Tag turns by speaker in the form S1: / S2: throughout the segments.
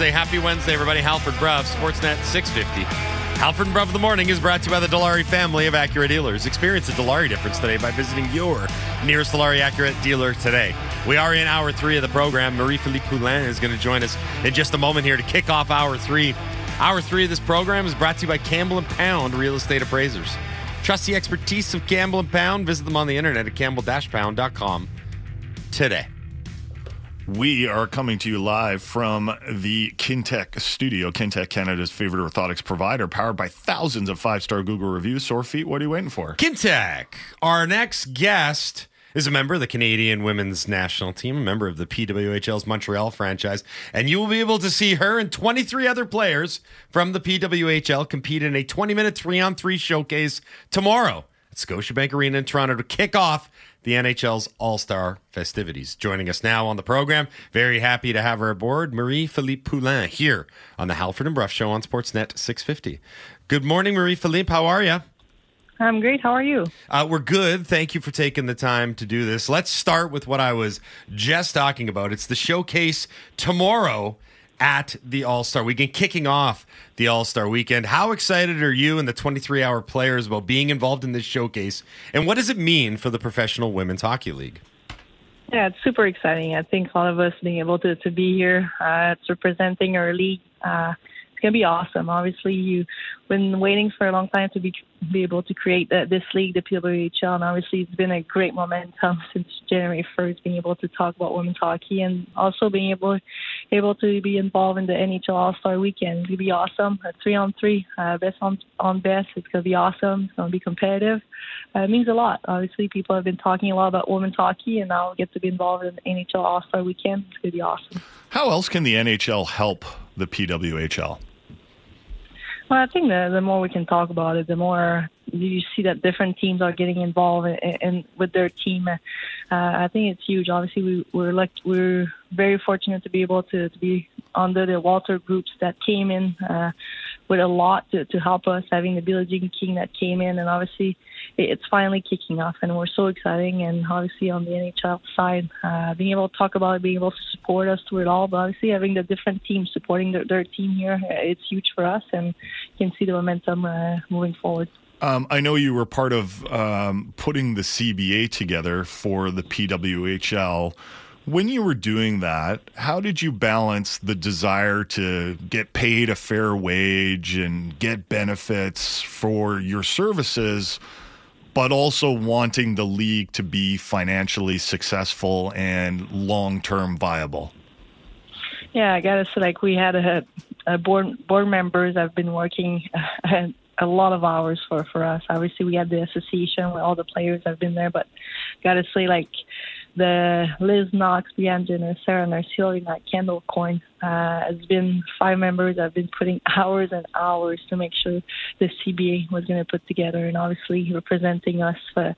S1: Wednesday. Happy Wednesday, everybody. Halford Bruff, Sportsnet 650. Halford and Bruff of the Morning is brought to you by the Dilawri family of Acura dealers. Experience the Dilawri difference today by visiting your nearest Dilawri Acura dealer today. We are in hour three of the program. Marie-Philip Poulin is going to join us in just a moment here to kick off hour three. Hour three of this program is brought to you by Campbell and Pound Real Estate Appraisers. Trust the expertise of Campbell and Pound. Visit them on the internet at campbell-pound.com today.
S2: We are coming to you live from the Kintec studio, Kintec Canada's favorite orthotics provider, powered by thousands of five star Google reviews. Sore feet, what are you waiting for?
S1: Kintec. Our next guest is a member of the Canadian women's national team, a member of the PWHL's Montreal franchise, and you will be able to see her and 23 other players from the PWHL compete in a 20 minute three on three showcase tomorrow at Scotiabank Arena in Toronto to kick off the NHL's All Star festivities. Joining us now on the program, very happy to have her aboard, Marie Philip Poulin, here on the Halford and Bruff Show on Sportsnet 650. Good morning, Marie Philip. How are you?
S3: I'm great. How are you?
S1: Uh, we're good. Thank you for taking the time to do this. Let's start with what I was just talking about. It's the showcase tomorrow at the All Star Weekend, kicking off the All Star Weekend. How excited are you and the 23 hour players about being involved in this showcase? And what does it mean for the Professional Women's Hockey League?
S3: Yeah, it's super exciting. I think all of us being able to, to be here, uh, it's representing our league. Uh, going to be awesome. Obviously, you've been waiting for a long time to be be able to create this league, the PWHL, and obviously it's been a great momentum since January 1st, being able to talk about women's hockey and also being able able to be involved in the NHL All Star Weekend. It's gonna be awesome. A three on three, uh, best on on best. It's gonna be awesome. It's gonna be competitive. Uh, it means a lot. Obviously, people have been talking a lot about women's hockey, and now get to be involved in the NHL All Star Weekend. It's gonna be awesome.
S2: How else can the NHL help the PWHL?
S3: Well, I think the the more we can talk about it, the more you see that different teams are getting involved in, in with their team. Uh, I think it's huge. Obviously, we, we're like we're very fortunate to be able to, to be under the Walter groups that came in uh, with a lot to, to help us. Having the Billie Jean King that came in, and obviously it's finally kicking off, and we're so exciting. And obviously on the NHL side, uh, being able to talk about it, being able to support us through it all, but obviously having the different teams supporting their, their team here, it's huge for us, and you can see the momentum uh, moving forward.
S2: Um, I know you were part of um, putting the CBA together for the PWHL. When you were doing that, how did you balance the desire to get paid a fair wage and get benefits for your services, but also wanting the league to be financially successful and long term viable?
S3: Yeah, I gotta say, like we had a, a board board members have been working a lot of hours for for us. Obviously, we had the association where all the players have been there, but gotta say, like the Liz Knox, Brianne Jenner, Sarah Narcioli, Kendall Coyne uh, has been five members I've been putting hours and hours to make sure the CBA was going to put together, and obviously representing us for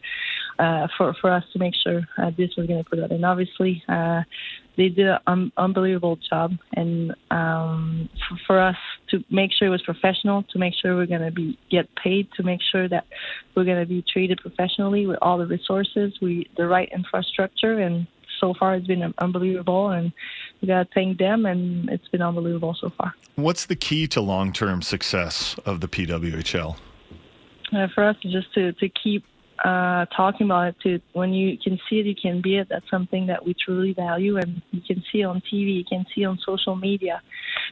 S3: uh, for for us to make sure uh, this was going to put out. And obviously, uh, they did an un- unbelievable job, and um, for, for us to make sure it was professional, to make sure we're going to be get paid, to make sure that we're going to be treated professionally with all the resources, we the right infrastructure, and so far it's been unbelievable, and we got to thank them, and it's been unbelievable so far.
S2: What's the key to long term success of the PWHL?
S3: Uh, for us, just to to keep uh, talking about it too. When you can see it, you can be it. That's something that we truly value, and you can see on TV, you can see on social media.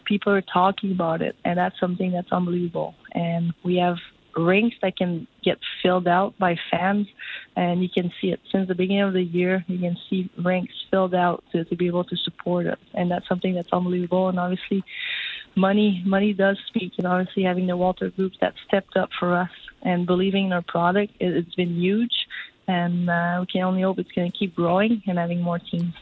S3: People are talking about it, and that's something that's unbelievable. And we have rinks that can get filled out by fans, and you can see it since the beginning of the year. You can see rinks filled out to, to be able to support it, and that's something that's unbelievable. And obviously, money money does speak, and obviously having the Walter Group that stepped up for us and believing in our product, it, it's been huge, and uh, we can only hope it's going to keep growing and having more teams.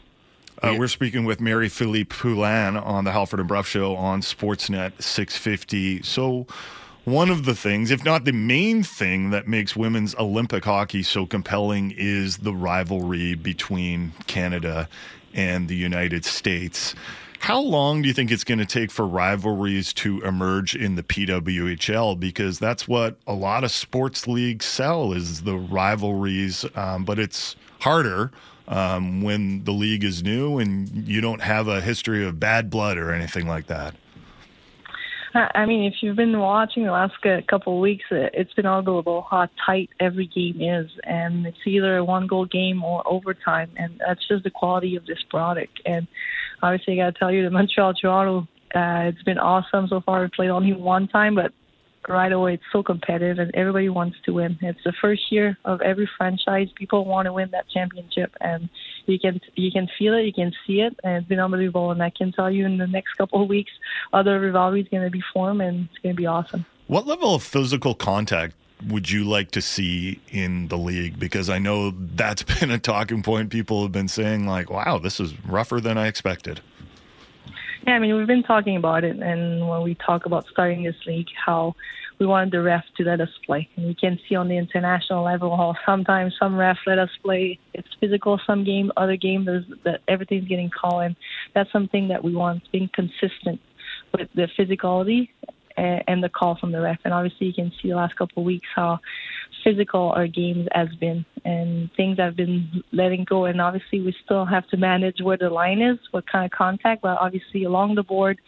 S2: Uh, we're speaking with Marie Philip Poulin on the Halford and Bruff Show on Sportsnet 650. So, one of the things, if not the main thing, that makes women's Olympic hockey so compelling is the rivalry between Canada and the United States. How long do you think it's going to take for rivalries to emerge in the PWHL? Because that's what a lot of sports leagues sell is the rivalries, um, but it's harder um, when the league is new and you don't have a history of bad blood or anything like that.
S3: I mean, if you've been watching the last couple of weeks, it's been unbelievable how tight every game is, and it's either a one-goal game or overtime, and that's just the quality of this product. And obviously, I got to tell you, the Montreal Toronto, uh, it's been awesome so far. We played only one time, but right away. It's so competitive, and everybody wants to win. It's the first year of every franchise. People want to win that championship, and you can you can feel it, you can see it, and it's been unbelievable. And I can tell you, in the next couple of weeks, other rivalries going to be formed, and it's going to be awesome.
S2: What level of physical contact would you like to see in the league? Because I know that's been a talking point. People have been saying, like, wow, this is rougher than I expected.
S3: Yeah, I mean, we've been talking about it, and when we talk about starting this league, how we wanted the ref to let us play. And we can see on the international level how sometimes some refs let us play. It's physical some game, other game there's that everything's getting called, and that's something that we want, being consistent with the physicality and the call from the ref. And obviously, you can see the last couple of weeks how physical our games has been and things have been letting go. And obviously, we still have to manage where the line is, what kind of contact. But obviously, along the board,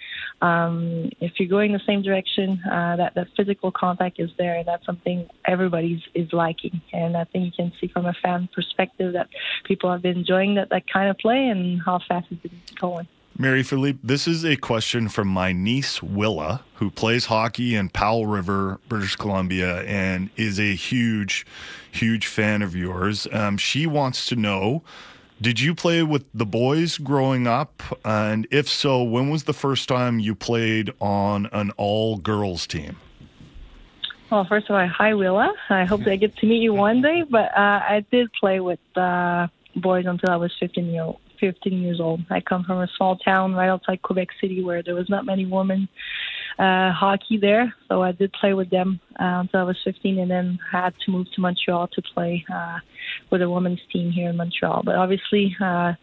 S3: um, if you're going the same direction, uh, that that physical contact is there, and that's something everybody's is liking. And I think you can see from a fan perspective that people have been enjoying that that kind of play and how fast it's been going.
S2: Marie Philip, this is a question from my niece Willa, who plays hockey in Powell River, British Columbia, and is a huge, huge fan of yours. Um, she wants to know Did you play with the boys growing up? And if so, when was the first time you played on an all girls team?
S3: Well, first of all, hi, Willa. I hope I get to meet you one day, but uh, I did play with uh, boys until I was 15 years old. 15 years old. I come from a small town right outside Quebec City where there was not many women uh, hockey there. So I did play with them uh, until I was 15 and then had to move to Montreal to play uh, with a women's team here in Montreal. But obviously, uh,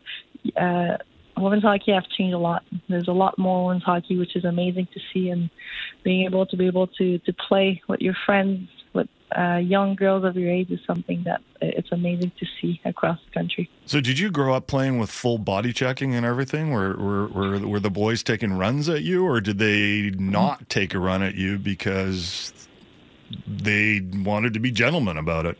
S3: uh, women's hockey have changed a lot. There's a lot more women's hockey, which is amazing to see, and being able to be able to to play with your friends uh, young girls of your age is something that it's amazing to see across the country.
S2: So, did you grow up playing with full body checking and everything? Were were were, were the boys taking runs at you, or did they not take a run at you because they wanted to be gentlemen about it?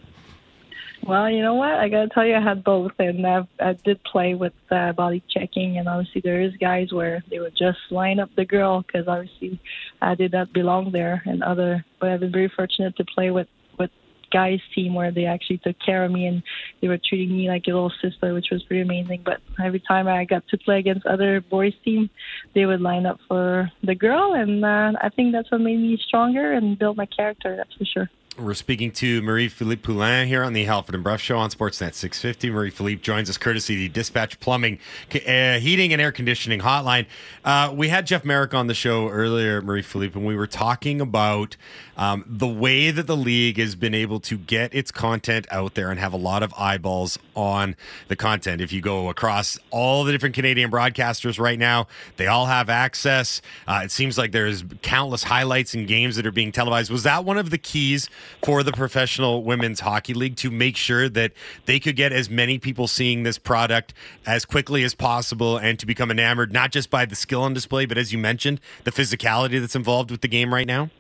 S3: Well, you know what? I got to tell you, I had both, and I've, I did play with uh, body checking, and obviously there is guys where they would just line up the girl because obviously I did not belong there, and other. But I've been very fortunate to play with with guys team where they actually took care of me and they were treating me like a little sister, which was pretty amazing. But every time I got to play against other boys team, they would line up for the girl, and uh, I think that's what made me stronger and build my character. That's for sure.
S1: We're speaking to Marie Philip Poulin here on the Halford and Bruff Show on Sportsnet 650. Marie Philip joins us courtesy the Dispatch Plumbing, uh, Heating, and Air Conditioning Hotline. Uh, we had Jeff Merrick on the show earlier, Marie Philippe, and we were talking about um, the way that the league has been able to get its content out there and have a lot of eyeballs on the content. If you go across all the different Canadian broadcasters right now, they all have access. Uh, it seems like there's countless highlights and games that are being televised. Was that one of the keys for the Professional Women's Hockey League to make sure that they could get as many people seeing this product as quickly as possible and to become enamored, not just by the skill on display, but as you mentioned, the physicality that's involved with the game right now?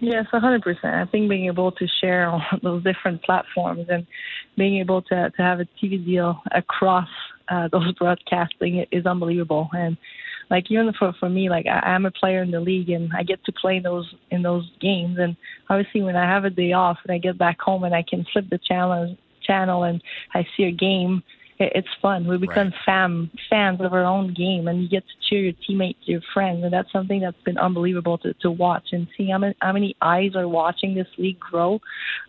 S3: Yes, a hundred percent. I think being able to share on those different platforms and being able to to have a TV deal across uh, those broadcasting is unbelievable. And like even for for me, like I, I'm a player in the league and I get to play in those in those games. And obviously, when I have a day off and I get back home and I can flip the channel channel and I see a game it's fun. We become right. fam fans of our own game, and you get to cheer your teammates, your friends, and that's something that's been unbelievable to, to watch and see how many, how many eyes are watching this league grow.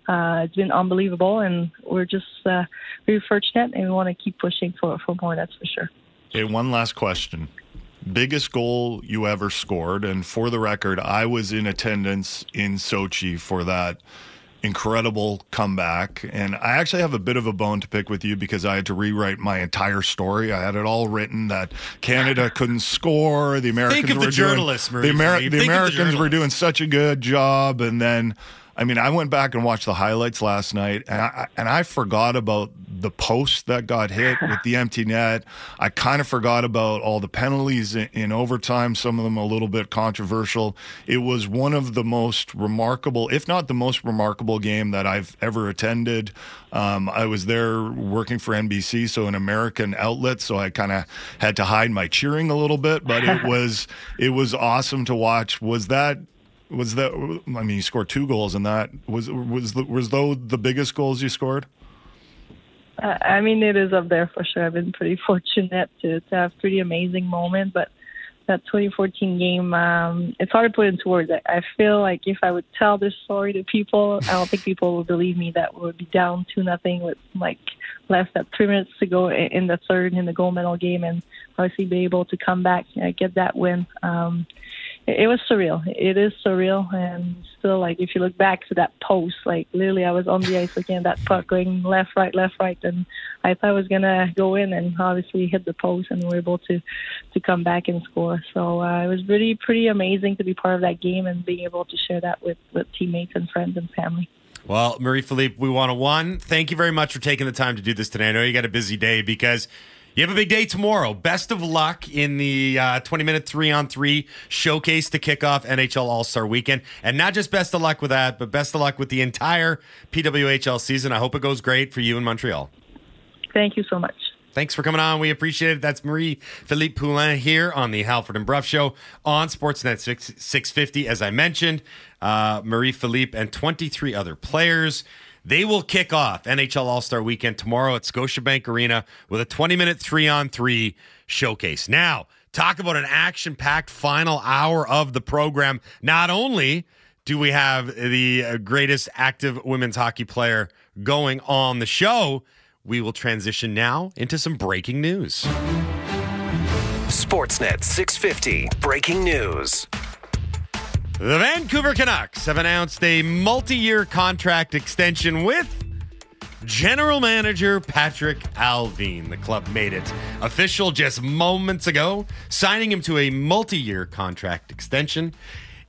S3: Uh, it's been unbelievable, and we're just uh, very fortunate, and we want to keep pushing for for more. That's for sure.
S2: Okay, one last question. Biggest goal you ever scored, and for the record, I was in attendance in Sochi for that incredible comeback. And I actually have a bit of a bone to pick with you because I had to rewrite my entire story. I had it all written that Canada couldn't score. The Americans
S1: Think of
S2: were
S1: journalists,
S2: doing, the, Ameri- the Americans the were doing such a good job, and then I mean, I went back and watched the highlights last night, and I and I forgot about the post that got hit with the empty net. I kind of forgot about all the penalties in, in, overtime. Some of them a little bit controversial. It was one of the most remarkable, if not the most remarkable, game that I've ever attended. Um, I was there working for NBC, so an American outlet, so I kind of had to hide my cheering a little bit, but it was it was awesome to watch. Was that was that? I mean, you scored two goals in that. Was was the, was those the biggest goals you scored?
S3: I mean, it is up there for sure. I've been pretty fortunate to to have pretty amazing moments, but that 2014 game, um, it's hard to put into words. I, I feel like if I would tell this story to people, I don't think people would believe me that we would be down two nothing with like less than three minutes to go in the third in the gold medal game, and obviously be able to come back and get that win. Um, it was surreal. It is surreal, and still, like if you look back to that post, like literally, I was on the ice looking at that puck going left, right, left, right, and I thought I was gonna go in, and obviously hit the post, and we were able to to come back and score. So uh, it was really pretty amazing to be part of that game and being able to share that with with teammates and friends and family.
S1: Well, Marie Philip, we want to one. Thank you very much for taking the time to do this today. I know you got a busy day because you have a big day tomorrow. Best of luck in the uh, 20 minute three on three showcase to kick off NHL All Star weekend. And not just best of luck with that, but best of luck with the entire PWHL season. I hope it goes great for you in Montreal.
S3: Thank you so much.
S1: Thanks for coming on. We appreciate it. That's Marie Philip Poulin here on the Halford and Bruff Show on Sportsnet 6, 650. As I mentioned, uh, Marie Philip and 23 other players they will kick off NHL All Star Weekend tomorrow at Scotiabank Arena with a 20 minute three on three showcase. Now, talk about an action packed final hour of the program. Not only do we have the uh, greatest active women's hockey player going on the show, we will transition now into some breaking news.
S4: Sportsnet 650 breaking news.
S1: The Vancouver Canucks have announced a multi year contract extension with general manager Patrik Allvin. The club made it official just moments ago, signing him to a multi year contract extension.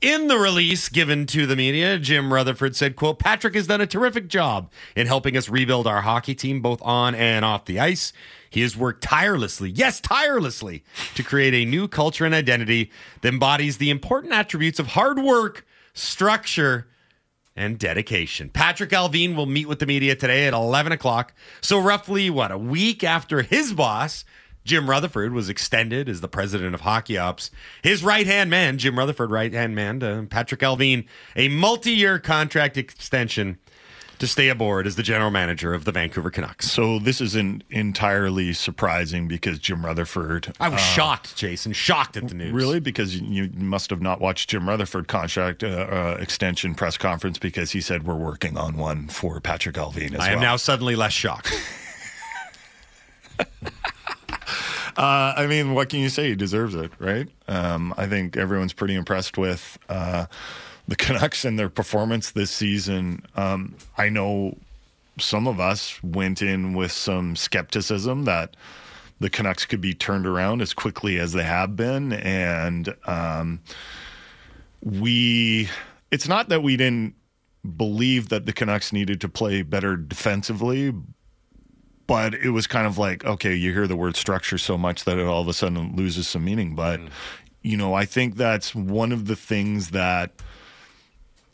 S1: In the release given to the media, Jim Rutherford said, quote, Patrick has done a terrific job in helping us rebuild our hockey team both on and off the ice. He has worked tirelessly, yes, tirelessly, to create a new culture and identity that embodies the important attributes of hard work, structure, and dedication. Patrik Allvin will meet with the media today at 11 o'clock. So, roughly, what, a week after his boss, Jim Rutherford, was extended as the president of Hockey Ops. His right hand man, Jim Rutherford, right hand man, Patrik Allvin, a multi year contract extension to stay aboard as the general manager of the Vancouver Canucks.
S2: So this isn't entirely surprising because Jim Rutherford.
S1: I was uh, shocked, Jason, shocked at the news.
S2: Really, because you must have not watched Jim Rutherford contract uh, uh, extension press conference because he said we're working on one for Patrik Allvin as I
S1: well. am now suddenly less shocked.
S2: Uh, I mean, what can you say? He deserves it, right? Um, I think everyone's pretty impressed with uh, the Canucks and their performance this season. Um, I know some of us went in with some skepticism that the Canucks could be turned around as quickly as they have been, and um, we. It's not that we didn't believe that the Canucks needed to play better defensively, but it was kind of like okay, you hear the word structure so much that it all of a sudden loses some meaning. But mm. you know, I think that's one of the things that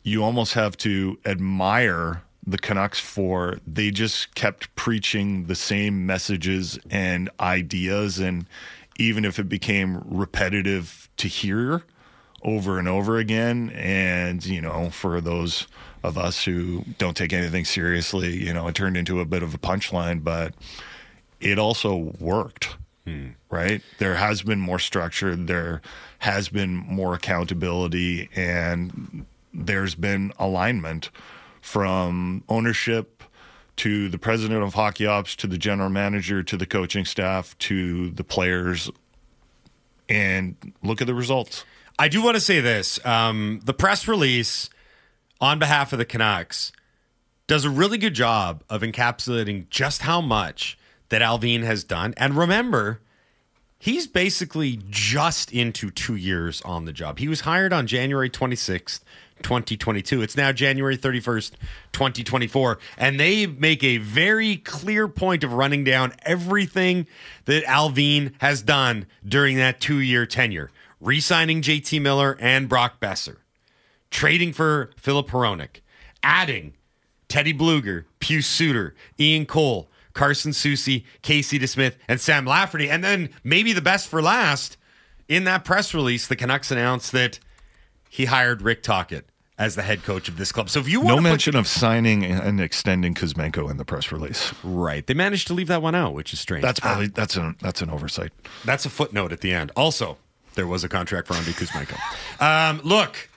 S2: you almost have to admire the Canucks for they just kept preaching the same messages and ideas and even if it became repetitive to hear over and over again and you know for those of us who don't take anything seriously you know it turned into a bit of a punchline but it also worked hmm. right there has been more structure there has been more accountability and there's been alignment from ownership to the president of hockey ops to the general manager to the coaching staff to the players. And look at the results.
S1: I do want to say this. Um, the press release on behalf of the canucks does a really good job of encapsulating just how much that allvin has done. And remember he's basically just into two years on the job. He was hired on January 26th, 2022. It's now January 31st, 2024. And they make a very clear point of running down everything that Allvin has done during that two year tenure re signing JT Miller and Brock Boeser, trading for Filip Hronek, adding Teddy Blueger, Pius Suter, Ian Cole, Carson Soucy, Casey DeSmith, and Sam Lafferty. And then maybe the best for last, in that press release, the Canucks announced that he hired Rick Tocchet as the head coach of this club. So if you want
S2: No
S1: to
S2: mention of signing and extending Kuzmenko in the press release.
S1: right, they managed to leave that one out, which is strange.
S2: That's probably that's an that's an oversight.
S1: That's a footnote at the end. Also, there was a contract for Andy Kuzmenko. Um, look,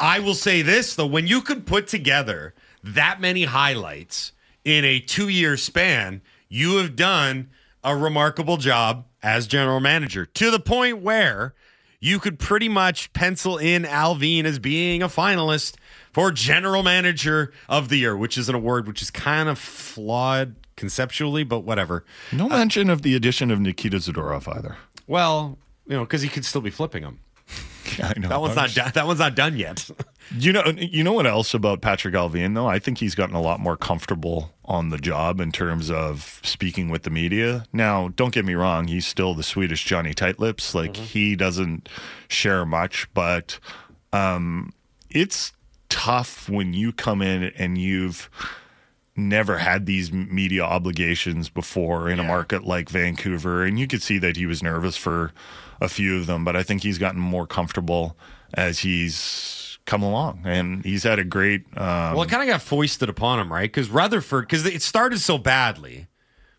S1: I will say this though: when you can put together that many highlights in a two-year span, you have done a remarkable job as general manager to the point where you could pretty much pencil in Allvin as being a finalist for general manager of the year, which is an award which is kind of flawed conceptually, but whatever.
S2: No uh, mention of the addition of Nikita Zadorov either.
S1: Well, you know, because he could still be flipping them.
S2: I know
S1: That one's not done. That one's not done yet.
S2: You know, you know what else about Patrik Allvin though? I think he's gotten a lot more comfortable on the job in terms of speaking with the media. Now, don't get me wrong; he's still the Swedish Johnny Tightlips. Like he doesn't share much, but um, it's tough when you come in and you've never had these media obligations before in a market like Vancouver, and you could see that he was nervous for a few of them. But I think he's gotten more comfortable as he's come along, and he's had a great. Um,
S1: well, it kind of got foisted upon him, right? Because Rutherford, because it started so badly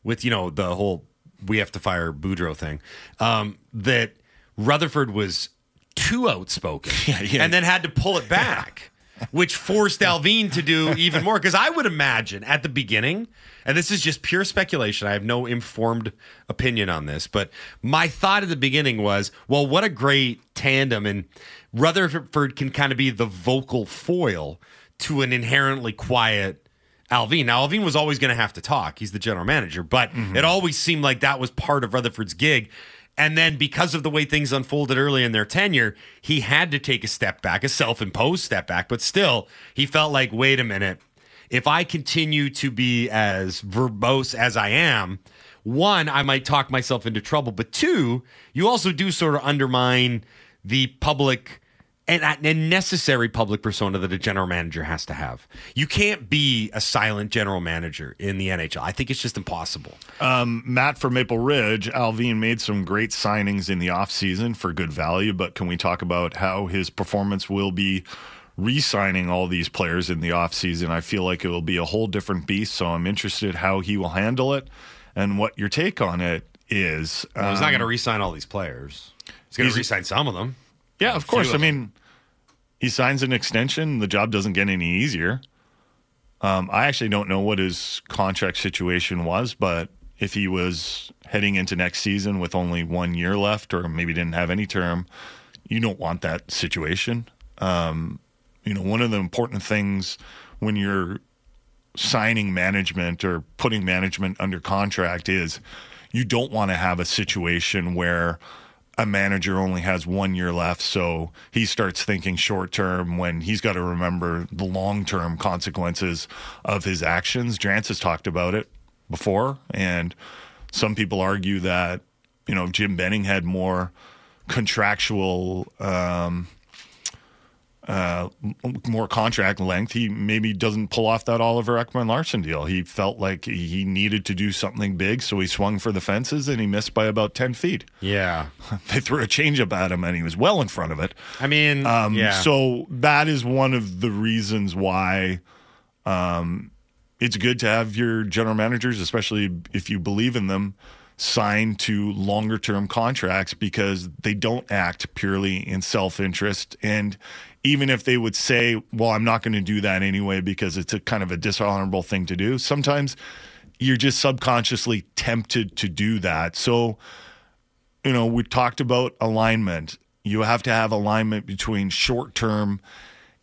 S1: with you know the whole we have to fire Boudreau thing um, that Rutherford was too outspoken,
S2: yeah.
S1: and then had to pull it back. Which forced Allvin to do even more. Because I would imagine at the beginning, and this is just pure speculation, I have no informed opinion on this, but my thought at the beginning was, well, what a great tandem. And Rutherford can kind of be the vocal foil to an inherently quiet Allvin. Now, Allvin was always going to have to talk. He's the general manager, but mm-hmm. it always seemed like that was part of Rutherford's gig. And then because of the way things unfolded early in their tenure, he had to take a step back, a self imposed step back. But still, he felt like, wait a minute, if I continue to be as verbose as I am, one, I might talk myself into trouble. But two, you also do sort of undermine the public and, and necessary public persona that a general manager has to have. You can't be a silent general manager in the NHL. I think it's just impossible.
S2: Matt from Maple Ridge, Allvin made some great signings in the offseason for good value, but can we talk about how his performance will be re-signing all these players in the offseason? I feel like it will be a whole different beast, so I'm interested how he will handle it and what your take on it is.
S1: Well, he's not
S2: Um,
S1: going to re-sign all these players. He's going to re-sign some of them.
S2: Yeah, of course. I mean, he signs an extension. The job doesn't get any easier. Um, I actually don't know what his contract situation was, but if he was heading into next season with only one year left, or maybe didn't have any term, you don't want that situation. Um, you know, one of the important things when you're signing management or putting management under contract is you don't want to have a situation where a manager only has one year left, so he starts thinking short term when he's got to remember the long term consequences of his actions. Drance has talked about it before, and some people argue that you know Jim Benning had more contractual um, uh, more contract length, he maybe doesn't pull off that Oliver Ekman Larsson deal. He felt like he needed to do something big, so he swung for the fences and he missed by about 10 feet.
S1: Yeah.
S2: They threw a changeup at him and he was well in front of it.
S1: I mean,
S2: Um,
S1: yeah.
S2: So that is one of the reasons why um, it's good to have your general managers, especially if you believe in them, signed to longer term contracts because they don't act purely in self interest. And even if they would say, well, I'm not going to do that anyway because it's a kind of a dishonorable thing to do, sometimes you're just subconsciously tempted to do that. So, you know, we talked about alignment. You have to have alignment between short term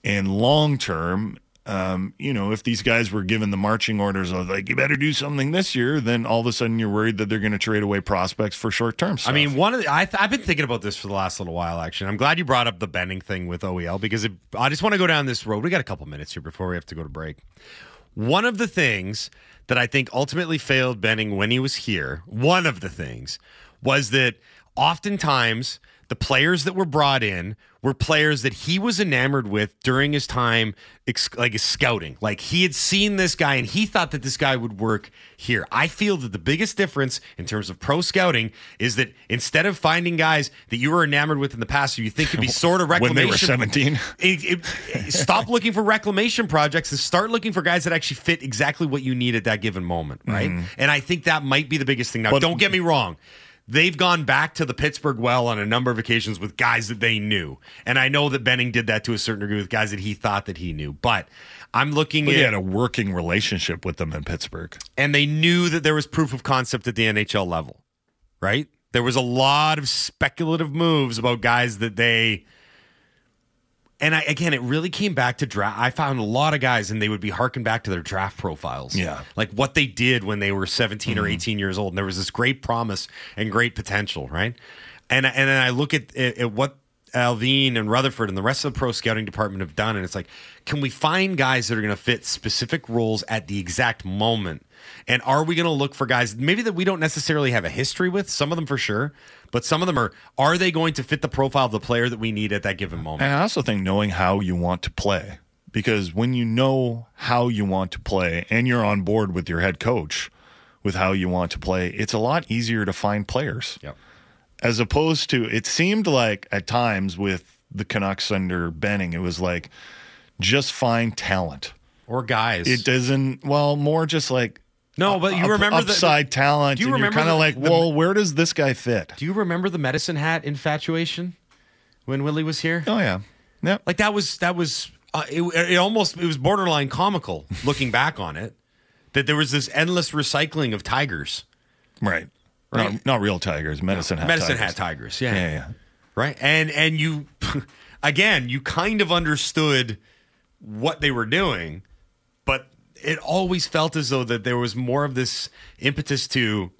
S2: and long term. Um, you know, if these guys were given the marching orders of like, you better do something this year, then all of a sudden you're worried that they're going to trade away prospects for short term stuff.
S1: I mean, one of the, I th- I've been thinking about this for the last little while. Actually, I'm glad you brought up the Benning thing with OEL because it, I just want to go down this road. We got a couple minutes here before we have to go to break. One of the things that I think ultimately failed Benning when he was here, one of the things was that oftentimes the players that were brought in were players that he was enamored with during his time like his scouting like he had seen this guy and he thought that this guy would work here i feel that the biggest difference in terms of pro scouting is that instead of finding guys that you were enamored with in the past or you think could be sort of reclamation when
S2: they were 17.
S1: it, it, stop looking for reclamation projects and start looking for guys that actually fit exactly what you need at that given moment, right? Mm-hmm. And I think that might be the biggest thing. Now,
S2: But-
S1: don't get me wrong. They've gone back to the Pittsburgh well on a number of occasions with guys that they knew. And I know that Benning did that to a certain degree with guys that he thought that he knew. But I'm looking
S2: he
S1: at
S2: had a working relationship with them in Pittsburgh.
S1: and they knew that there was proof of concept at the NHL level, right? There was a lot of speculative moves about guys that they. And I, again, it really came back to draft. I found a lot of guys, and they would be harking back to their draft profiles.
S2: Yeah.
S1: Like what they did when they were 17 or mm-hmm. 18 years old. And there was this great promise and great potential, right? And, and then I look at, at what Allvin and Rutherford and the rest of the pro scouting department have done. And it's like, can we find guys that are going to fit specific roles at the exact moment? And are we going to look for guys maybe that we don't necessarily have a history with? Some of them for sure, but some of them are. Are they going to fit the profile of the player that we need at that given moment?
S2: And I also think knowing how you want to play, because when you know how you want to play and you're on board with your head coach with how you want to play, it's a lot easier to find players.
S1: Yep.
S2: As opposed to, it seemed like at times with the Canucks under Benning, it was like just find talent.
S1: Or guys?
S2: It doesn't, well, more just like
S1: no, but you
S2: up-
S1: remember the-
S2: upside talent.
S1: Do you remember
S2: you're kind of like,
S1: the-
S2: well, where does this guy fit?
S1: Do you remember the medicine hat infatuation when Willie was here?
S2: Oh, yeah. yeah.
S1: Like that was that was uh, it, it almost it was borderline comical looking back on it that there was this endless recycling of tigers,
S2: Right.
S1: Right.
S2: Not, not real tigers, medicine hat
S1: medicine
S2: tigers.
S1: hat tigers. Yeah.
S2: Yeah, yeah.
S1: right. And and you again you kind of understood what they were doing, but it always felt as though that there was more of this impetus to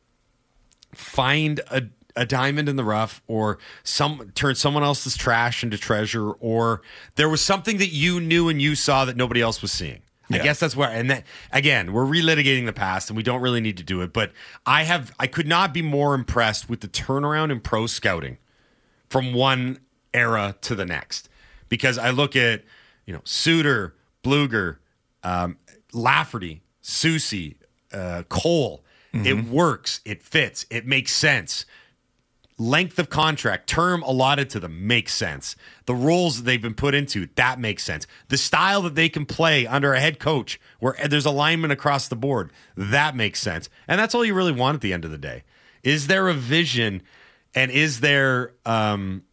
S1: find a a diamond in the rough or some turn someone else's trash into treasure or there was something that you knew and you saw that nobody else was seeing. I guess that's where and that again, we're relitigating the past and we don't really need to do it, but I have I could not be more impressed with the turnaround in pro scouting from one era to the next because I look at you know Suter, Blueger, um, Lafferty, Soucy, uh, Cole. It works. It fits. It makes sense. Length of contract, term allotted to them makes sense. The roles that they've been put into that makes sense. The style that they can play under a head coach, where there's alignment across the board, that makes sense. And that's all you really want at the end of the day. Is there a vision, and is there um,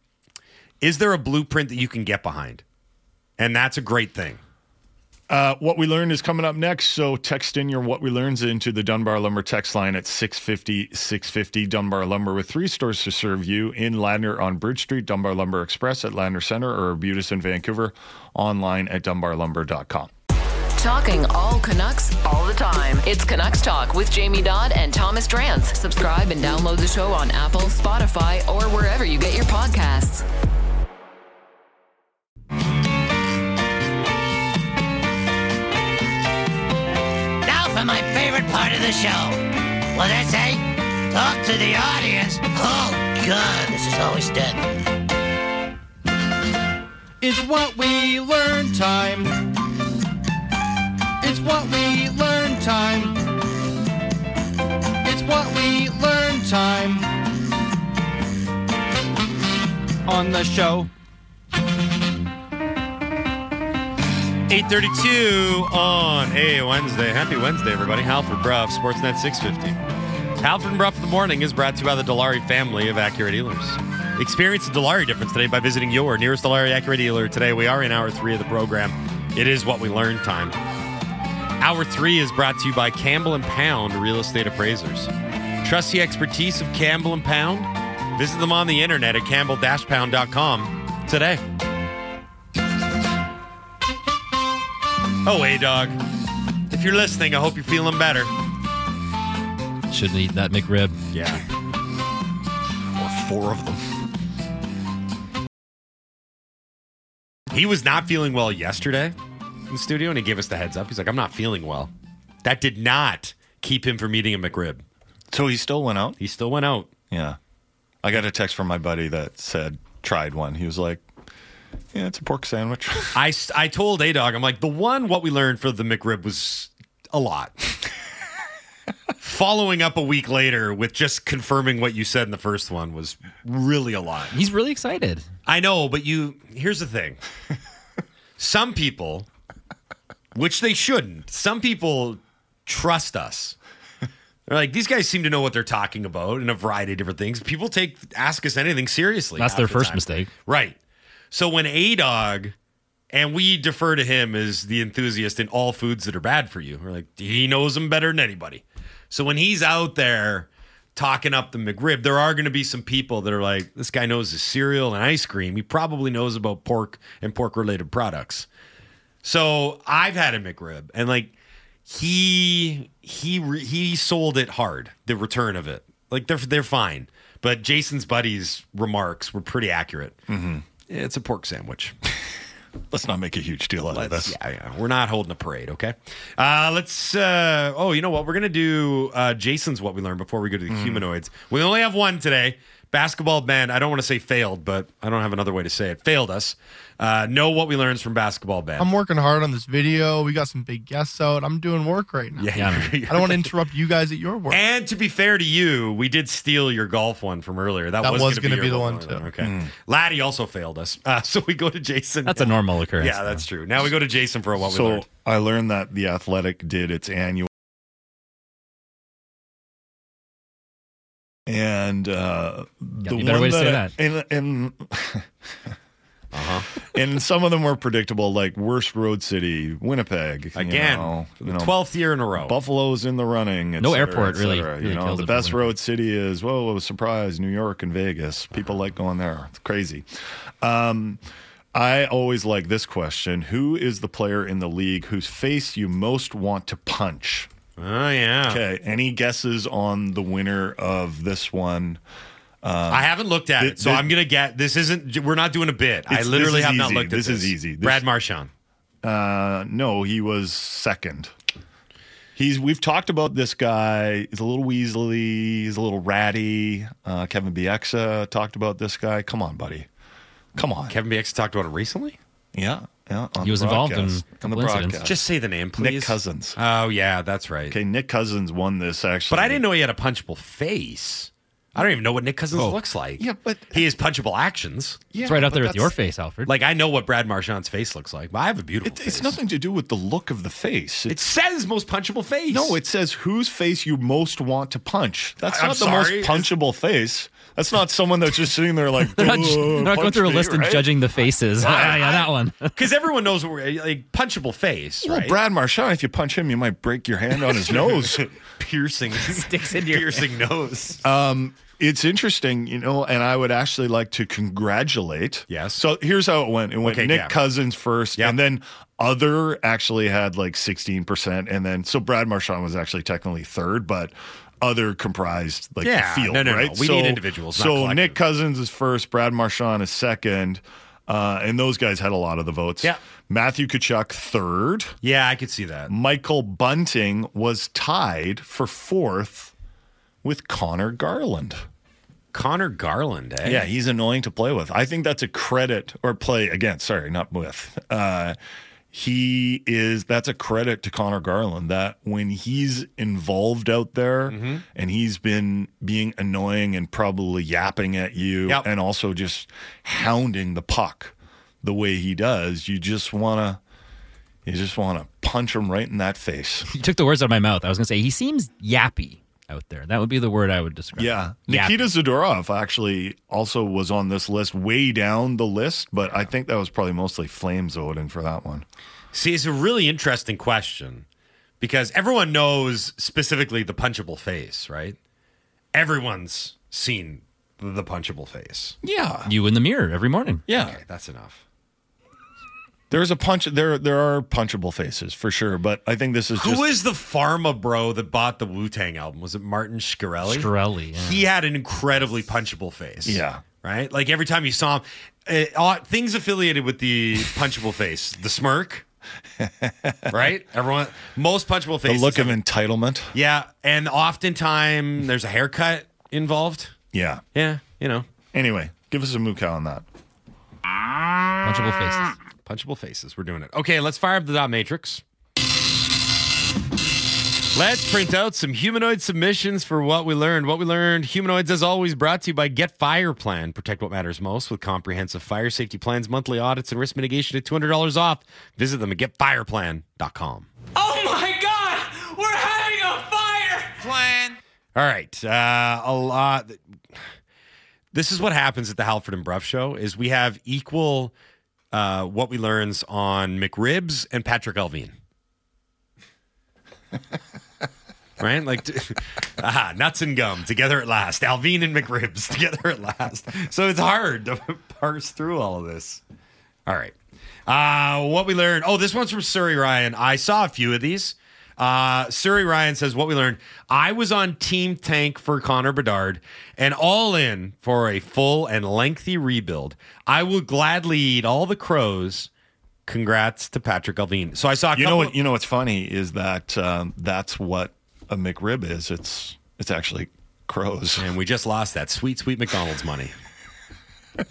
S1: is there a blueprint that you can get behind? And that's a great thing.
S2: Uh, what we learned is coming up next. So text in your what we learns into the Dunbar Lumber text line at 650 650 Dunbar Lumber with three stores to serve you in Ladner on Bridge Street, Dunbar Lumber Express at Ladner Center, or Arbutus in Vancouver online at dunbarlumber.com.
S5: Talking all Canucks all the time. It's Canucks Talk with Jamie Dodd and Thomas Drance. Subscribe and download the show on Apple, Spotify, or wherever you get your podcasts.
S6: For my favorite part of the show. What did I say? Talk to the audience. Oh, God, this is always dead.
S7: It's what we learn time. It's what we learn time. It's what we learn time. On the show.
S1: 832 on a Wednesday. Happy Wednesday, everybody. Halford Bruff, Sportsnet 650. Halford Bruff in the morning is brought to you by the Dilawri family of Acura dealers. Experience the Dilawri difference today by visiting your nearest Dilawri Acura dealer today. We are in hour three of the program. It is what we learn time. Hour three is brought to you by Campbell and Pound Real Estate Appraisers. Trust the expertise of Campbell and Pound. Visit them on the internet at campbell-pound.com today. Oh, hey, dog. If you're listening, I hope you're feeling better.
S8: Shouldn't eat that McRib.
S1: Yeah.
S2: Or four of them.
S1: He was not feeling well yesterday in the studio, and he gave us the heads up. He's like, I'm not feeling well. That did not keep him from eating a McRib.
S2: So he still went out?
S1: He still went out.
S2: Yeah. I got a text from my buddy that said, tried one. He was like, yeah, it's a pork sandwich.
S1: I, I told A Dog, I'm like, the one, what we learned for the McRib was a lot. Following up a week later with just confirming what you said in the first one was really a lot.
S8: He's really excited.
S1: I know, but you, here's the thing. Some people, which they shouldn't, some people trust us. They're like, these guys seem to know what they're talking about in a variety of different things. People take, ask us anything seriously.
S8: That's their
S1: the
S8: first
S1: time.
S8: mistake.
S1: Right. So when A Dog, and we defer to him as the enthusiast in all foods that are bad for you, we're like, he knows them better than anybody. So when he's out there talking up the McRib, there are going to be some people that are like, this guy knows his cereal and ice cream. He probably knows about pork and pork related products. So I've had a McRib, and like he he he sold it hard. The return of it, like they're they're fine. But Jason's buddy's remarks were pretty accurate. Mm-hmm. It's a pork sandwich.
S2: Let's not make a huge deal out of
S1: Let's-
S2: this.
S1: yeah, yeah, we're not holding a parade, okay? Uh, let's. Uh, oh, you know what? We're gonna do uh, Jason's what we learned before we go to the humanoids. We only have one today. Basketball band. I don't want to say failed, but I don't have another way to say it. Failed us. Uh, know what we learned from basketball band.
S9: I'm working hard on this video. We got some big guests out. I'm doing work right now.
S1: yeah,
S8: Yeah,
S1: you're-
S8: man.
S1: you're
S9: I don't want to interrupt you guys at your work.
S1: And to be fair to you, we did steal your golf one from earlier. That,
S9: That
S1: was,
S9: was
S1: going
S9: gonna
S1: to
S9: be the
S1: your
S9: one, too.
S1: Okay. Laddie also failed us. Uh, so we go to Jason.
S8: That's a normal occurrence.
S1: Yeah, that's true. Now we go to Jason for what we
S2: So
S1: learned.
S2: I learned that the Athletic did its annual. And uh, the
S8: you
S2: one
S8: way to say
S2: that, and and
S1: Uh-huh.
S2: and some of them were predictable, like worst road city, Winnipeg. you
S1: Again,
S2: know, you
S1: the
S2: know,
S1: 12th year in a row.
S2: Buffalo's in the running. et
S8: No
S2: cetera,
S8: airport really- really
S2: you know, the best road city is whoa, a surprise, New York and Vegas. People like going there. It's crazy. Um, I always like this question: Who is the player in the league whose face you most want to punch?
S1: Oh, yeah.
S2: Okay. Any guesses on the winner of this one?
S1: I haven't looked at
S2: thi-
S1: it, so
S2: thi-
S1: I'm going to get. This isn't, we're not doing a bit. I literally have not looked at
S2: This
S1: this.
S2: is easy. This-
S1: Brad Marchand.
S2: Uh, no, he was second. He's. We've talked about this guy. He's a little weaselly. He's a little ratty. Uh, Kevin Bieksa talked about this guy. Come on, buddy. Come on.
S1: Kevin Bieksa talked about it recently.
S2: Yeah, yeah. on
S8: He
S2: the
S8: was involved in
S2: broadcast.
S8: a
S2: on the
S8: couple incidents.
S2: broadcast.
S1: Just say the name, please.
S2: Nick Cousins.
S1: Oh, yeah, that's right.
S2: Okay, Nick Cousins won this actually.
S1: But I didn't know he had a punchable face. I don't even know what Nick Cousins
S8: Oh.
S1: looks like.
S2: Yeah, but-
S1: he has punchable actions.
S2: Yeah,
S8: It's right up
S2: but
S8: there with
S2: that's-
S8: your face, Alfred.
S1: Like I know what Brad Marchand's face looks like, but I have a beautiful
S2: It,
S1: face.
S2: it's nothing to do with the look of the face.
S1: It
S2: It's,
S1: says most punchable face.
S2: no, it says whose face you most want to punch. That's
S1: I'm
S2: not the
S1: sorry.
S2: most punchable face. That's not someone that's just sitting there like.
S8: they're not,
S2: "Uh,
S8: they're not going
S2: punch
S8: through a
S2: me,"
S8: list and
S2: right?
S8: judging the faces. yeah, yeah, that one.
S1: because everyone knows what we're like punchable face,
S2: Well,
S1: right?
S2: Brad Marchand, if you punch him, you might break your hand on his nose.
S1: piercing
S8: Sticks in your-
S1: piercing nose.
S2: Um, it's interesting, you know, and I would actually like to congratulate.
S1: Yes.
S2: So here's how it went. It went
S1: Okay,
S2: Nick
S1: yeah.
S2: Cousins first,
S1: Yep.
S2: and then other actually had like 16%. And then, so Brad Marchand was actually technically third, but other comprised like
S1: Yeah.
S2: the field,
S1: No, no, no.
S2: right?
S1: We need individuals,
S2: So. Nick Cousins is first, Brad Marchand is second. Uh, and those guys had a lot of the votes.
S1: Yeah.
S2: Matthew Tkachuk third.
S1: yeah, I could see that.
S2: Michael Bunting was tied for fourth with Conor Garland.
S1: Conor Garland, eh?
S2: Yeah, he's annoying to play with. I think that's a credit or play again. Sorry, not with. Uh, he is. That's a credit to Conor Garland that when he's involved out there
S1: Mm-hmm.
S2: and he's been being annoying and probably yapping at you
S1: Yep.
S2: and also just hounding the puck the way he does, you just wanna. You just want to punch him right in that face.
S8: You took the words out of my mouth. I was going to say he seems yappy out there. That would be the word I would describe.
S2: Yeah.
S8: Yappy.
S2: Nikita Zadorov actually also was on this list, way down the list, but I think that was probably mostly Flames voting for that one.
S1: See, it's a really interesting question because everyone knows specifically the punchable face, right? Everyone's seen the punchable face.
S2: Yeah.
S8: You in the mirror every morning.
S2: Yeah.
S1: Okay, that's enough.
S2: There's a punch. There there are punchable faces for sure, but I think this is
S1: Who
S2: just
S1: was the pharma bro that bought the Wu Tang album? Was it Martin Shkreli?
S8: Shkreli, yeah.
S1: He had an incredibly punchable face.
S2: Yeah.
S1: Right? Like every time you saw him, uh, uh, things affiliated with the punchable face, the smirk. right? Everyone, most punchable faces.
S2: the look of entitlement.
S1: yeah. And oftentimes there's a haircut involved.
S2: Yeah.
S1: Yeah. You know,
S2: Anyway, give us a moo cow on that.
S8: Punchable faces.
S1: Punchable faces. We're doing it. Okay, let's fire up the dot matrix. Let's print out some humanoid submissions for what we learned. What we learned, humanoids, as always, brought to you by Get Fire Plan. Protect what matters most with comprehensive fire safety plans, monthly audits, and risk mitigation at $200 off. Visit them at getfireplan.com.
S10: Oh my god! We're having a fire! Plan.
S1: All right. Uh, a lot. This is what happens at the Halford and Bruff show is we have equal uh, what we learns on McRibs and Patrik Allvin. right? Like, aha, nuts and gum together at last. Allvin and McRibs together at last. So it's hard to parse through all of this. All right. Uh, what we learned. Oh, this one's from Surrey Ryan. I saw a few of these. Uh, Surrey Ryan says, What we learned. I was on Team Tank for Connor Bedard and all in for a full and lengthy rebuild. I will gladly eat all the crows. Congrats to Patrik Allvin. So I saw a
S2: You know what? You know what's funny is that um, that's what a McRib is. It's it's actually crows.
S1: and we just lost that sweet, sweet McDonald's money.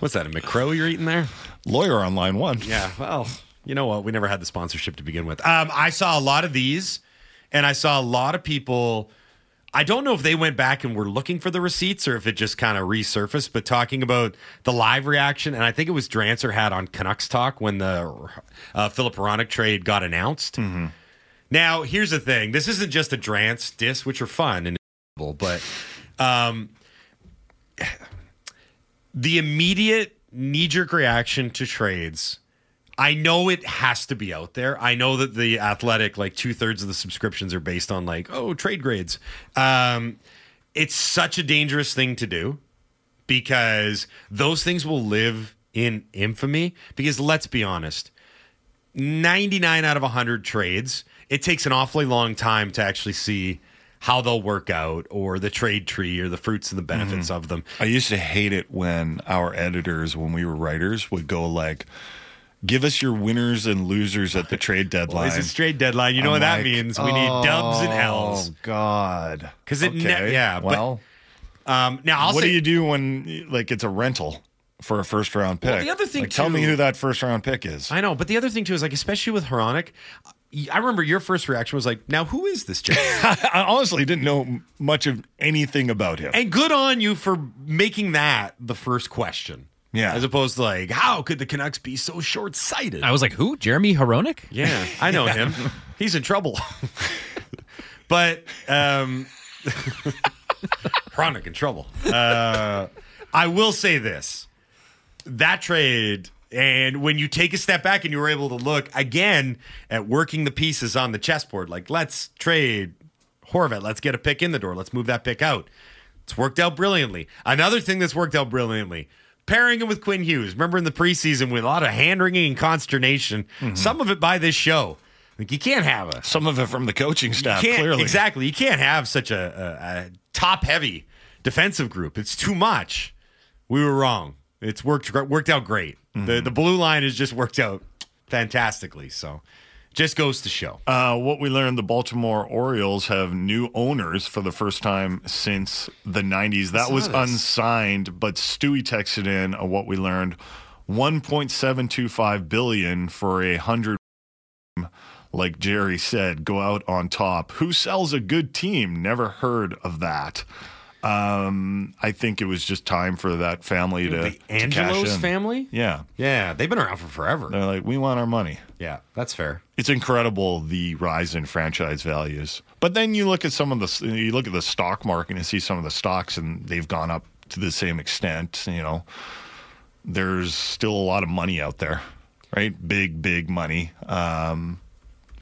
S1: What's that, a McCrow you're eating there?
S2: Lawyer on line one.
S1: Yeah, well, you know what? We never had the sponsorship to begin with. Um, I saw a lot of these, and I saw a lot of people. I don't know if they went back and were looking for the receipts or if it just kind of resurfaced, but talking about the live reaction, and I think it was Drancer had on Canucks Talk when the uh, Filip Hronek trade got announced. Now, here's the thing: this isn't just a Drance diss, which are fun and but um, the immediate knee jerk reaction to trades. I know it has to be out there. I know that the athletic, like two thirds of the subscriptions are based on like, oh, trade grades. Um, it's such a dangerous thing to do because those things will live in infamy. Because let's be honest, 99 out of 100 trades, it takes an awfully long time to actually see how they'll work out or the trade tree or the fruits and the benefits of them.
S2: I used to hate it when our editors, when we were writers, would go like, "Give us your winners and losers at the trade deadline."
S1: Well, it's a trade deadline. You know
S2: I'm
S1: what that means. We need dubs and L's.
S2: Oh God.
S1: Because it ne- yeah, but-
S2: Well,
S1: Um, now, I'll
S2: what
S1: say,
S2: do you do when like it's a rental for a first round pick?
S1: Well, the other thing,
S2: Like, tell me who that first round pick is.
S1: I know, but the other thing too is like, especially with Hronek, I remember your first reaction was like, "Now who is this Jack?"
S2: I honestly didn't know much of anything about him.
S1: and good on you for making that the first question.
S2: Yeah.
S1: as opposed to like, how could the Canucks be so short sighted?
S8: I was like, who? Jeremy Roenick?
S1: Yeah, I know him. He's in trouble. but um chronic in trouble. Uh I will say this. That trade and when you take a step back and you were able to look again at working the pieces on the chessboard, like let's trade Horvat, let's get a pick in the door, let's move that pick out. It's worked out brilliantly. Another thing that's worked out brilliantly, pairing him with Quinn Hughes. Remember in the preseason with a lot of hand wringing and consternation, some of it by this show. Like you can't have a
S2: Some of it from the coaching staff, clearly.
S1: exactly. You can't have such a, a, a top heavy defensive group. It's too much. We were wrong. It's worked worked out great.
S2: Mm-hmm.
S1: The the blue line has just worked out fantastically. So just goes to show.
S2: Uh, what we learned, the Baltimore Orioles have new owners for the first time since the 90s. That was
S1: this.
S2: unsigned, but Stewie texted in uh, what we learned 1.725 billion for a hundred. Like Jerry said, go out on top. Who sells a good team? Never heard of that. Um, I think it was just time for that family to,
S1: the
S2: to cash
S1: Angelos
S2: in.
S1: family?
S2: Yeah,
S1: Yeah, they've been around for forever.
S2: they're like, we want our money.
S1: Yeah, that's fair.
S2: it's incredible the rise in franchise values. But then you look at some of the you look at the stock market and see some of the stocks and they've gone up to the same extent. You know, there's still a lot of money out there, right? Big, big money. Um,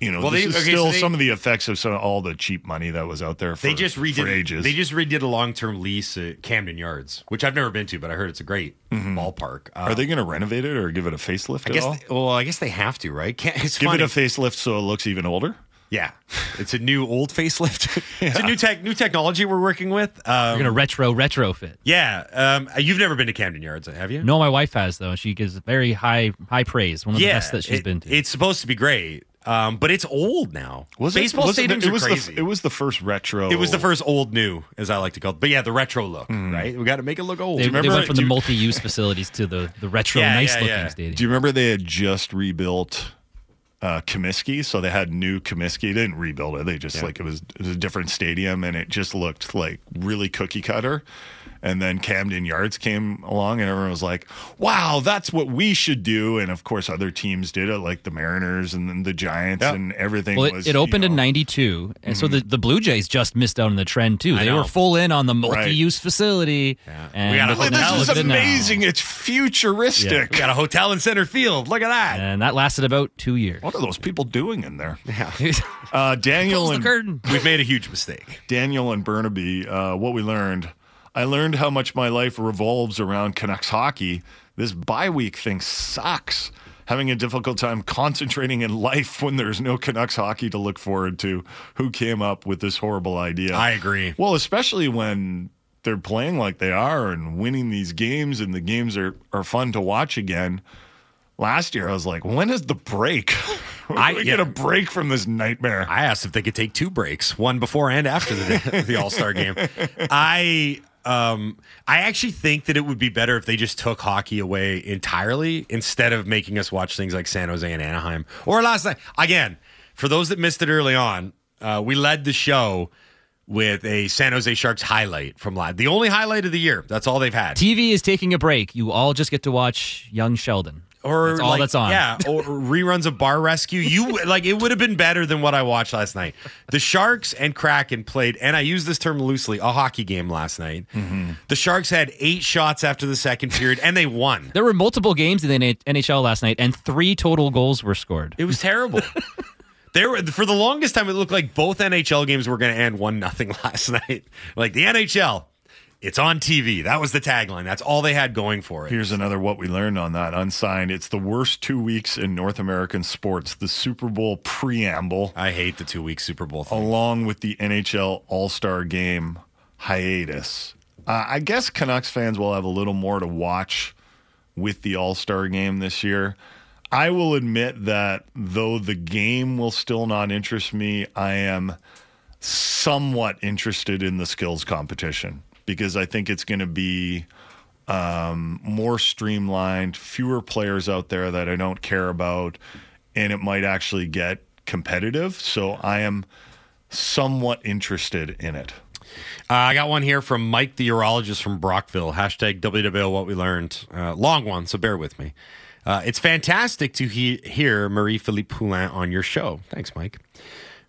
S2: you know,
S1: Well,
S2: this
S1: they-
S2: is
S1: okay,
S2: still
S1: so they-
S2: some of the effects of some, all the cheap money that was out there for,
S1: they just redid.
S2: for ages.
S1: They just redid a long term lease at Camden Yards, which I've never been to, but I heard it's a great ballpark. Uh,
S2: Are they going to renovate it or give it a facelift
S1: I
S2: at
S1: guess.
S2: all?
S1: They, well, I guess they have to, right? Can't, it's
S2: give
S1: funny.
S2: it a facelift so it looks even older.
S1: yeah, it's a new old facelift. It's a new tech, new technology we're working with. Um,
S8: You're gonna retro retrofit.
S1: yeah, um, you've never been to Camden Yards, have you?
S8: No, my wife has though. She gives very high high praise. One of the best that she's
S1: it-
S8: been to.
S1: It's supposed to be great, um, but it's old now.
S2: Was
S1: Baseball
S2: it? Was
S1: stadiums
S2: it, it
S1: are
S2: was
S1: crazy.
S2: The, it was the first retro.
S1: It was the first old new, as I like to call it. But yeah, the retro look, right? We got to make it look old.
S8: they, they went from
S2: do
S8: the
S2: you-
S8: multi-use facilities to the the retro,
S1: Yeah,
S8: nice
S1: yeah,
S8: looking
S1: yeah.
S8: stadium.
S2: Do you remember they had just rebuilt uh, Comiskey? So they had new Comiskey. They didn't rebuild it. They just like it was, it was a different stadium, and it just looked like really cookie cutter. And then Camden Yards came along, and everyone was like, "Wow, that's what we should do." And of course, other teams did it, like the Mariners and then the Giants,
S1: Yeah.
S2: and everything
S8: well,
S2: was.
S8: it, it opened
S2: you
S8: in '92, and so the, the Blue Jays just missed out on the trend too. They were full in on the multi-use facility. And
S1: We got a hotel.
S2: This is
S8: look now.
S2: amazing. It's futuristic.
S1: we got a hotel in center field. Look at that.
S8: And that lasted about two years.
S2: What are those people doing in there? Uh, Daniel
S8: Close the
S2: and
S8: curtain.
S1: We've made a huge mistake.
S2: Daniel and Burnaby, uh, what we learned. I learned how much my life revolves around Canucks hockey. This bye week thing sucks. Having a difficult time concentrating in life when there's no Canucks hockey to look forward to. Who came up with this horrible idea?
S1: I agree.
S2: Well, especially when they're playing like they are and winning these games, and the games are, are fun to watch again. Last year, I was like, when is the break? When
S1: I-
S2: we
S1: yeah.
S2: get a break from this nightmare.
S1: I asked if they could take two breaks, one before and after the, the All Star game. I um, I actually think that it would be better if they just took hockey away entirely instead of making us watch things like San Jose and Anaheim or last night. Again, for those that missed it early on, uh, we led the show with a San Jose Sharks highlight from live. The only highlight of the year. That's all they've had.
S8: TV is taking a break. You all just get to watch Young Sheldon.
S1: Or
S8: That's all
S1: like,
S8: that's on.
S1: Yeah, or reruns of Bar Rescue. You like it would have been better than what I watched last night. The Sharks and Kraken played, and I use this term loosely, a hockey game last night.
S8: Mm-hmm.
S1: The Sharks had eight shots after the second period, and they won.
S8: There were multiple games in the NHL last night, and three total goals were scored.
S1: It was terrible. There were for the longest time, it looked like both NHL games were going to end one nothing last night. Like the NHL, it's on TV. That was the tagline. That's all they had going for it.
S2: Here's another what we learned on that unsigned. It's the worst two weeks in North American sports. The Super Bowl preamble,
S1: I hate the two week Super Bowl thing.
S2: along with the NHL All Star Game hiatus. Uh, I guess Canucks fans will have a little more to watch with the All Star Game this year. I will admit that though the game will still not interest me, I am somewhat interested in the skills competition because I think it's going to be um, more streamlined, fewer players out there that I don't care about, and it might actually get competitive. So I am somewhat interested in it.
S1: Uh, I got one here from Mike, the urologist from Brockville. Hashtag WWL what we learned. Uh, long one, so bear with me. Uh, it's fantastic to he- hear Marie Philip Poulin on your show. Thanks, Mike.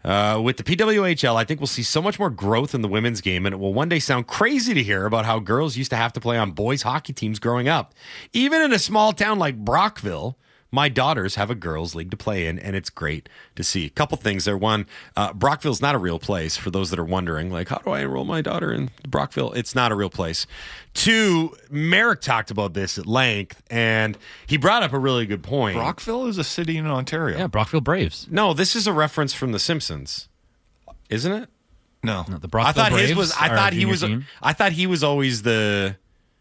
S1: Uh, with the PWHL, I think we'll see so much more growth in the women's game, and it will one day sound crazy to hear about how girls used to have to play on boys' hockey teams growing up. Even in a small town like Brockville, my daughters have a girls' league to play in, and it's great to see. A couple things there. One, uh, Brockville's not a real place for those that are wondering, like, how do I enroll my daughter in Brockville? It's not a real place. Two, Merrick talked about this at length, and he brought up a really good point.
S2: Brockville is a city in Ontario.
S8: Yeah, Brockville Braves.
S1: no, this is a reference from The Simpsons, isn't it?
S2: No,
S8: No, the
S1: I
S8: Brockville
S1: thought
S8: Braves
S1: his was. I thought he was.
S8: team.
S1: I thought he was always the.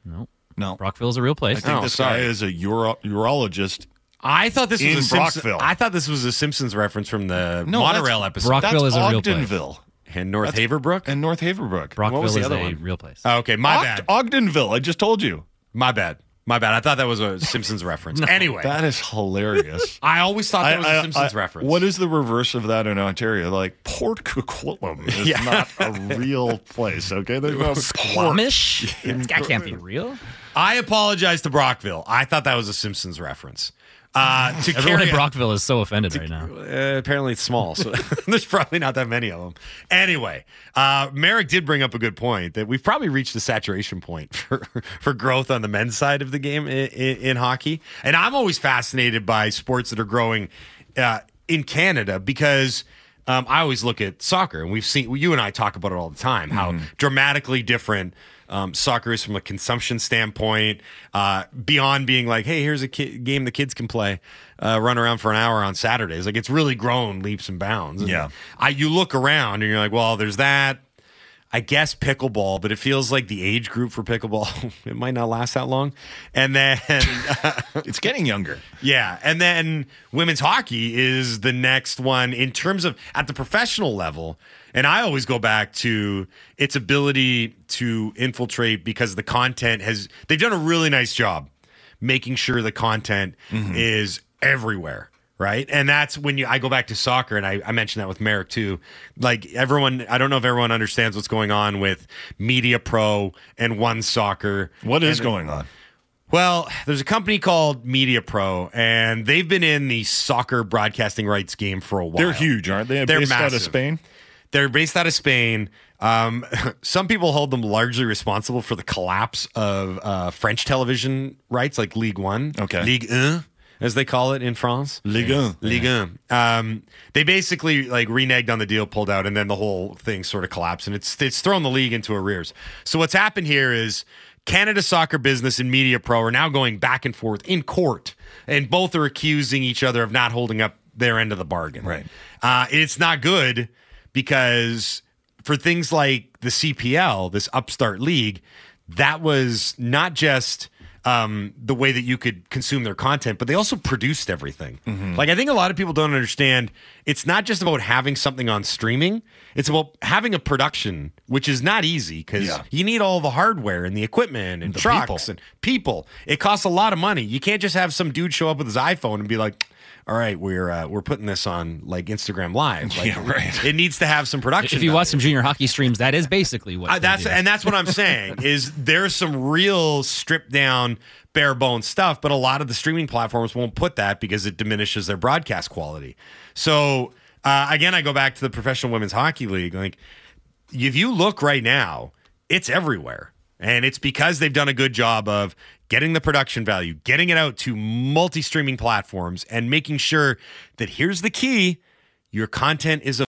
S8: No,
S2: no.
S8: Brockville is a real place.
S2: I think
S1: Oh,
S2: this
S1: sorry.
S2: guy is a uro- urologist.
S1: I thought this was
S2: In
S1: a Simpsons.
S2: Brockville.
S1: I thought this was a Simpsons reference from the
S2: No,
S1: monorail
S2: that's-
S1: episode.
S8: Brockville
S2: That's
S8: is a real place.
S2: Ogdenville
S1: and North
S2: That's-
S1: Haverbrook.
S2: and North Haverbrook.
S8: Brockville
S1: was the
S8: is
S1: other
S8: a
S1: one?
S8: real place.
S1: Oh, okay, my
S2: Ogd-
S1: bad.
S2: Ogdenville. I just told you.
S1: My bad. My bad. I thought that was a Simpsons reference. Anyway,
S2: That is hilarious.
S1: I always thought that was
S2: I-
S1: a
S2: I-
S1: Simpsons
S2: I-
S1: reference.
S2: What is the reverse of that in Ontario? Like Port Coquitlam is
S1: Yeah.
S2: not a real place. Okay, there's no port.
S8: Squamish? that can't be real.
S1: I apologize to Brockville. I thought that was a Simpsons reference. Uh, to
S8: Everyone
S1: carry
S8: in Brockville is so offended right now.
S1: Uh, apparently it's small, so there's probably not that many of them. Anyway, uh, Merrick did bring up a good point that we've probably reached the saturation point for, for growth on the men's side of the game in, in, in hockey. And I'm always fascinated by sports that are growing uh, in Canada because um, I always look at soccer, and we've seen you and I talk about it all the time how
S2: Mm-hmm.
S1: dramatically different um, soccer is from a consumption standpoint. Uh, beyond being like, hey, here's a ki- game the kids can play, uh, run around for an hour on Saturdays. Like it's really grown leaps and bounds. And
S2: Yeah.
S1: I you look around and you're like, well, there's that. I guess pickleball, but it feels like the age group for pickleball it might not last that long. And then
S2: It's getting younger.
S1: yeah, and then women's hockey is the next one in terms of at the professional level. And I always go back to its ability to infiltrate because the content has they've done a really nice job making sure the content mm-hmm. is everywhere. Right. And that's when you I go back to soccer and I, I mentioned that with Merrick too. Like everyone I don't know if everyone understands what's going on with Media Pro and One Soccer.
S2: What is
S1: And-
S2: going on?
S1: well, there's a company called Media Pro, and they've been in the soccer broadcasting rights game for a while.
S2: They're huge, aren't they?
S1: They're
S2: Based out of. Spain.
S1: They're based out of Spain. Um, some people hold them largely responsible for the collapse of uh, French television rights, like League One,
S2: Okay.
S1: Ligue 1, as they call it in France.
S2: Ligue 1.
S1: Ligue 1. Um, they basically like reneged on the deal, pulled out, and then the whole thing sort of collapsed, and it's it's thrown the league into arrears. So what's happened here is Canada Soccer Business and Media Pro are now going back and forth in court, and both are accusing each other of not holding up their end of the bargain.
S2: Right.
S1: Uh, it's not good because for things like the CPL, this upstart league, that was not just um, the way that you could consume their content, but they also produced everything. Like, I think a lot of people don't understand it's not just about having something on streaming, it's about having a production, which is not easy because
S2: Yeah.
S1: you need all the hardware and the equipment and
S2: The
S1: trucks
S2: people.
S1: and people. It costs a lot of money. You can't just have some dude show up with his iPhone and be like, all right, we're uh, we're putting this on like Instagram Live. Like,
S2: Yeah, right.
S1: It needs to have some production.
S8: If you
S1: value.
S8: watch some junior hockey streams, that is basically what
S1: Uh, that's
S8: do.
S1: and that's what I'm saying is there's some real stripped down bare bones stuff, but a lot of the streaming platforms won't put that because it diminishes their broadcast quality. So uh, again, I go back to the Professional Women's Hockey League. Like, if you look right now, it's everywhere. And it's because they've done a good job of getting the production value, getting it out to multi streaming platforms, and making sure that here's the key your content is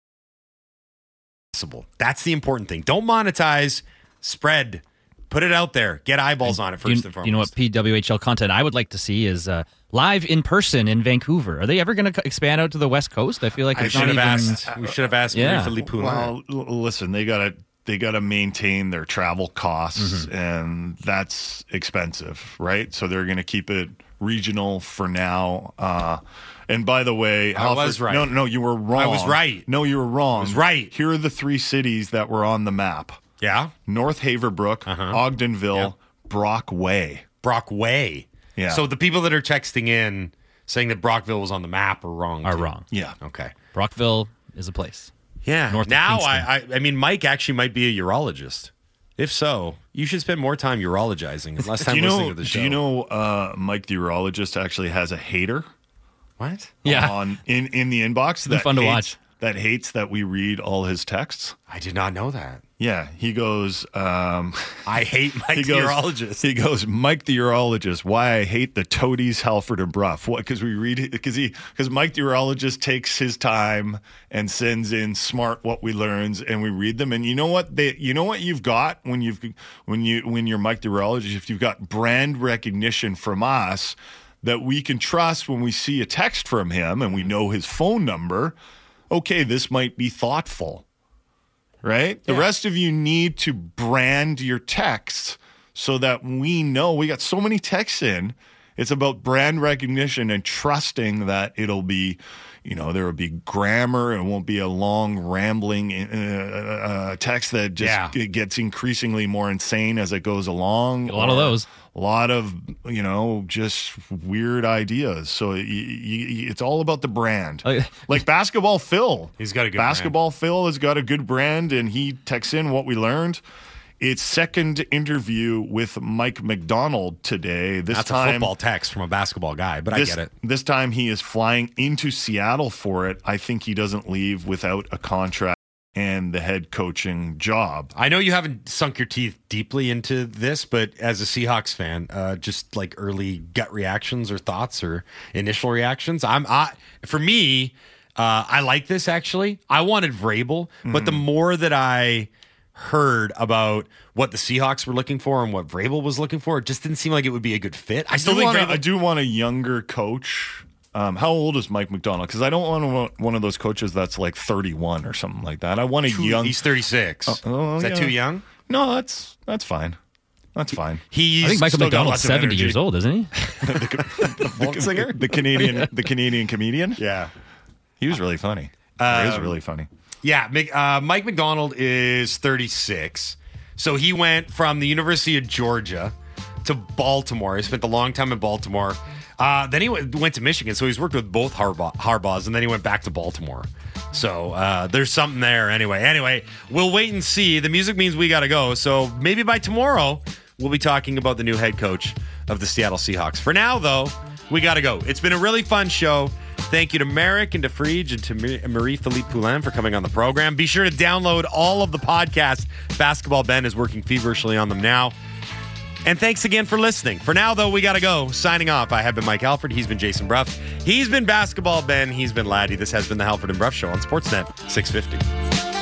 S1: accessible. That's the important thing. Don't monetize, spread, put it out there, get eyeballs on it first
S8: you,
S1: and foremost.
S8: you know what PWHL content I would like to see is uh, live in person in Vancouver. Are they ever going to expand out to the West Coast? I feel like
S1: I should
S8: not
S1: have
S8: even.
S1: asked. We should have asked
S8: Yeah.
S1: Marie-Philip Poulin.
S2: Well, listen, they got to they got to maintain their travel costs,
S1: Mm-hmm.
S2: and that's expensive, right? So they're going to keep it regional for now. Uh, and by the way,
S1: I was right.
S2: No, no, you were wrong.
S1: I was right.
S2: No, you were wrong. I
S1: was right.
S2: Here are the three cities that were on the map:
S1: yeah,
S2: North Haverbrook,
S1: Uh-huh.
S2: Ogdenville, Brockway.
S1: Brock Way.
S2: Yeah.
S1: So the people that are texting in saying that Brockville was on the map are wrong.
S8: Are
S1: too.
S8: wrong.
S2: Yeah.
S1: Okay.
S8: Brockville is a place.
S1: Yeah.
S8: North
S1: now
S8: Kingston.
S1: I, I I mean Mike actually might be a urologist. If so, you should spend more time urologizing and less time
S2: Do you
S1: listening
S2: know?
S1: to the show.
S2: Do you know uh, Mike the urologist actually has a hater?
S1: what?
S8: Yeah.
S2: on in in the inbox
S8: been
S2: that
S8: fun to
S2: hates,
S8: watch.
S2: that hates that we read all his texts.
S1: I did not know that.
S2: Yeah, he goes. Um,
S1: I hate Mike
S2: he
S1: the
S2: goes.
S1: urologist.
S2: He goes. Mike the urologist. Why I hate the toadies, Halford and Bruff. What? Because we read because he because Mike the urologist takes his time and sends in smart what we learns and we read them. And you know what they you know what you've got when you've when you when you're Mike the urologist if you've got brand recognition from us that we can trust when we see a text from him and we know his phone number. Okay, this might be thoughtful right? The rest of you need to brand your text so that we know we got so many texts in. It's about brand recognition and trusting that it'll be, you know, there will be grammar. It won't be a long, rambling uh, uh, text that just
S1: Yeah.
S2: g- gets increasingly more insane as it goes along.
S8: A lot of those.
S2: A lot of, you know, just weird ideas. So y- y- it's all about the brand.
S8: Oh,
S2: Like basketball Phil.
S1: He's got a good brand.
S2: basketball Phil has got a good brand and he texts in what we learned. It's second interview with Mike Macdonald today. This
S1: That's
S2: time
S1: a football text from a basketball guy, but
S2: this,
S1: I get it.
S2: This time he is flying into Seattle for it. I think he doesn't leave without a contract and the head coaching job.
S1: I know you haven't sunk your teeth deeply into this, but as a Seahawks fan, uh, just like early gut reactions or thoughts or initial reactions, I'm I for me, Uh, I like this actually. I wanted Vrabel, but the more that I heard about what the Seahawks were looking for and what Vrabel was looking for, it just didn't seem like it would be a good fit. I
S2: I
S1: still
S2: do
S1: think
S2: want a,
S1: Vrabel.
S2: I do want a younger coach. Um, how old is Mike Macdonald? Because I don't want one of those coaches that's like 31 or something like that. I want a young.
S1: He's 36.
S2: oh,
S1: Is that
S2: yeah.
S1: too young?
S2: No, that's that's fine. That's fine.
S1: He's
S8: I think Michael
S2: still got
S8: McDonald's 70 years old, isn't he?
S2: the,
S1: singer?
S2: the Canadian, the Canadian comedian.
S1: Yeah.
S2: He was really funny. he was really funny.
S1: Yeah, uh, Mike Macdonald is 36. So he went from the University of Georgia to Baltimore. He spent a long time in Baltimore. Uh, then he went, went to Michigan. So he's worked with both Harbaugh, Harbaughs, and then he went back to Baltimore. So uh, there's something there anyway. Anyway, we'll wait and see. The music means we got to go. So maybe by tomorrow, we'll be talking about the new head coach of the Seattle Seahawks. For now, though, we got to go. It's been a really fun show. Thank you to Merrick and to Frege and to Marie Philip Poulin for coming on the program. Be sure to download all of the podcasts. Basketball Ben is working feverishly on them now. And thanks again for listening. For now, though, we got to go. Signing off, I have been Mike Halford. He's been Jason Bruff. He's been Basketball Ben. He's been Laddie. This has been the Halford and Bruff Show on Sportsnet 650.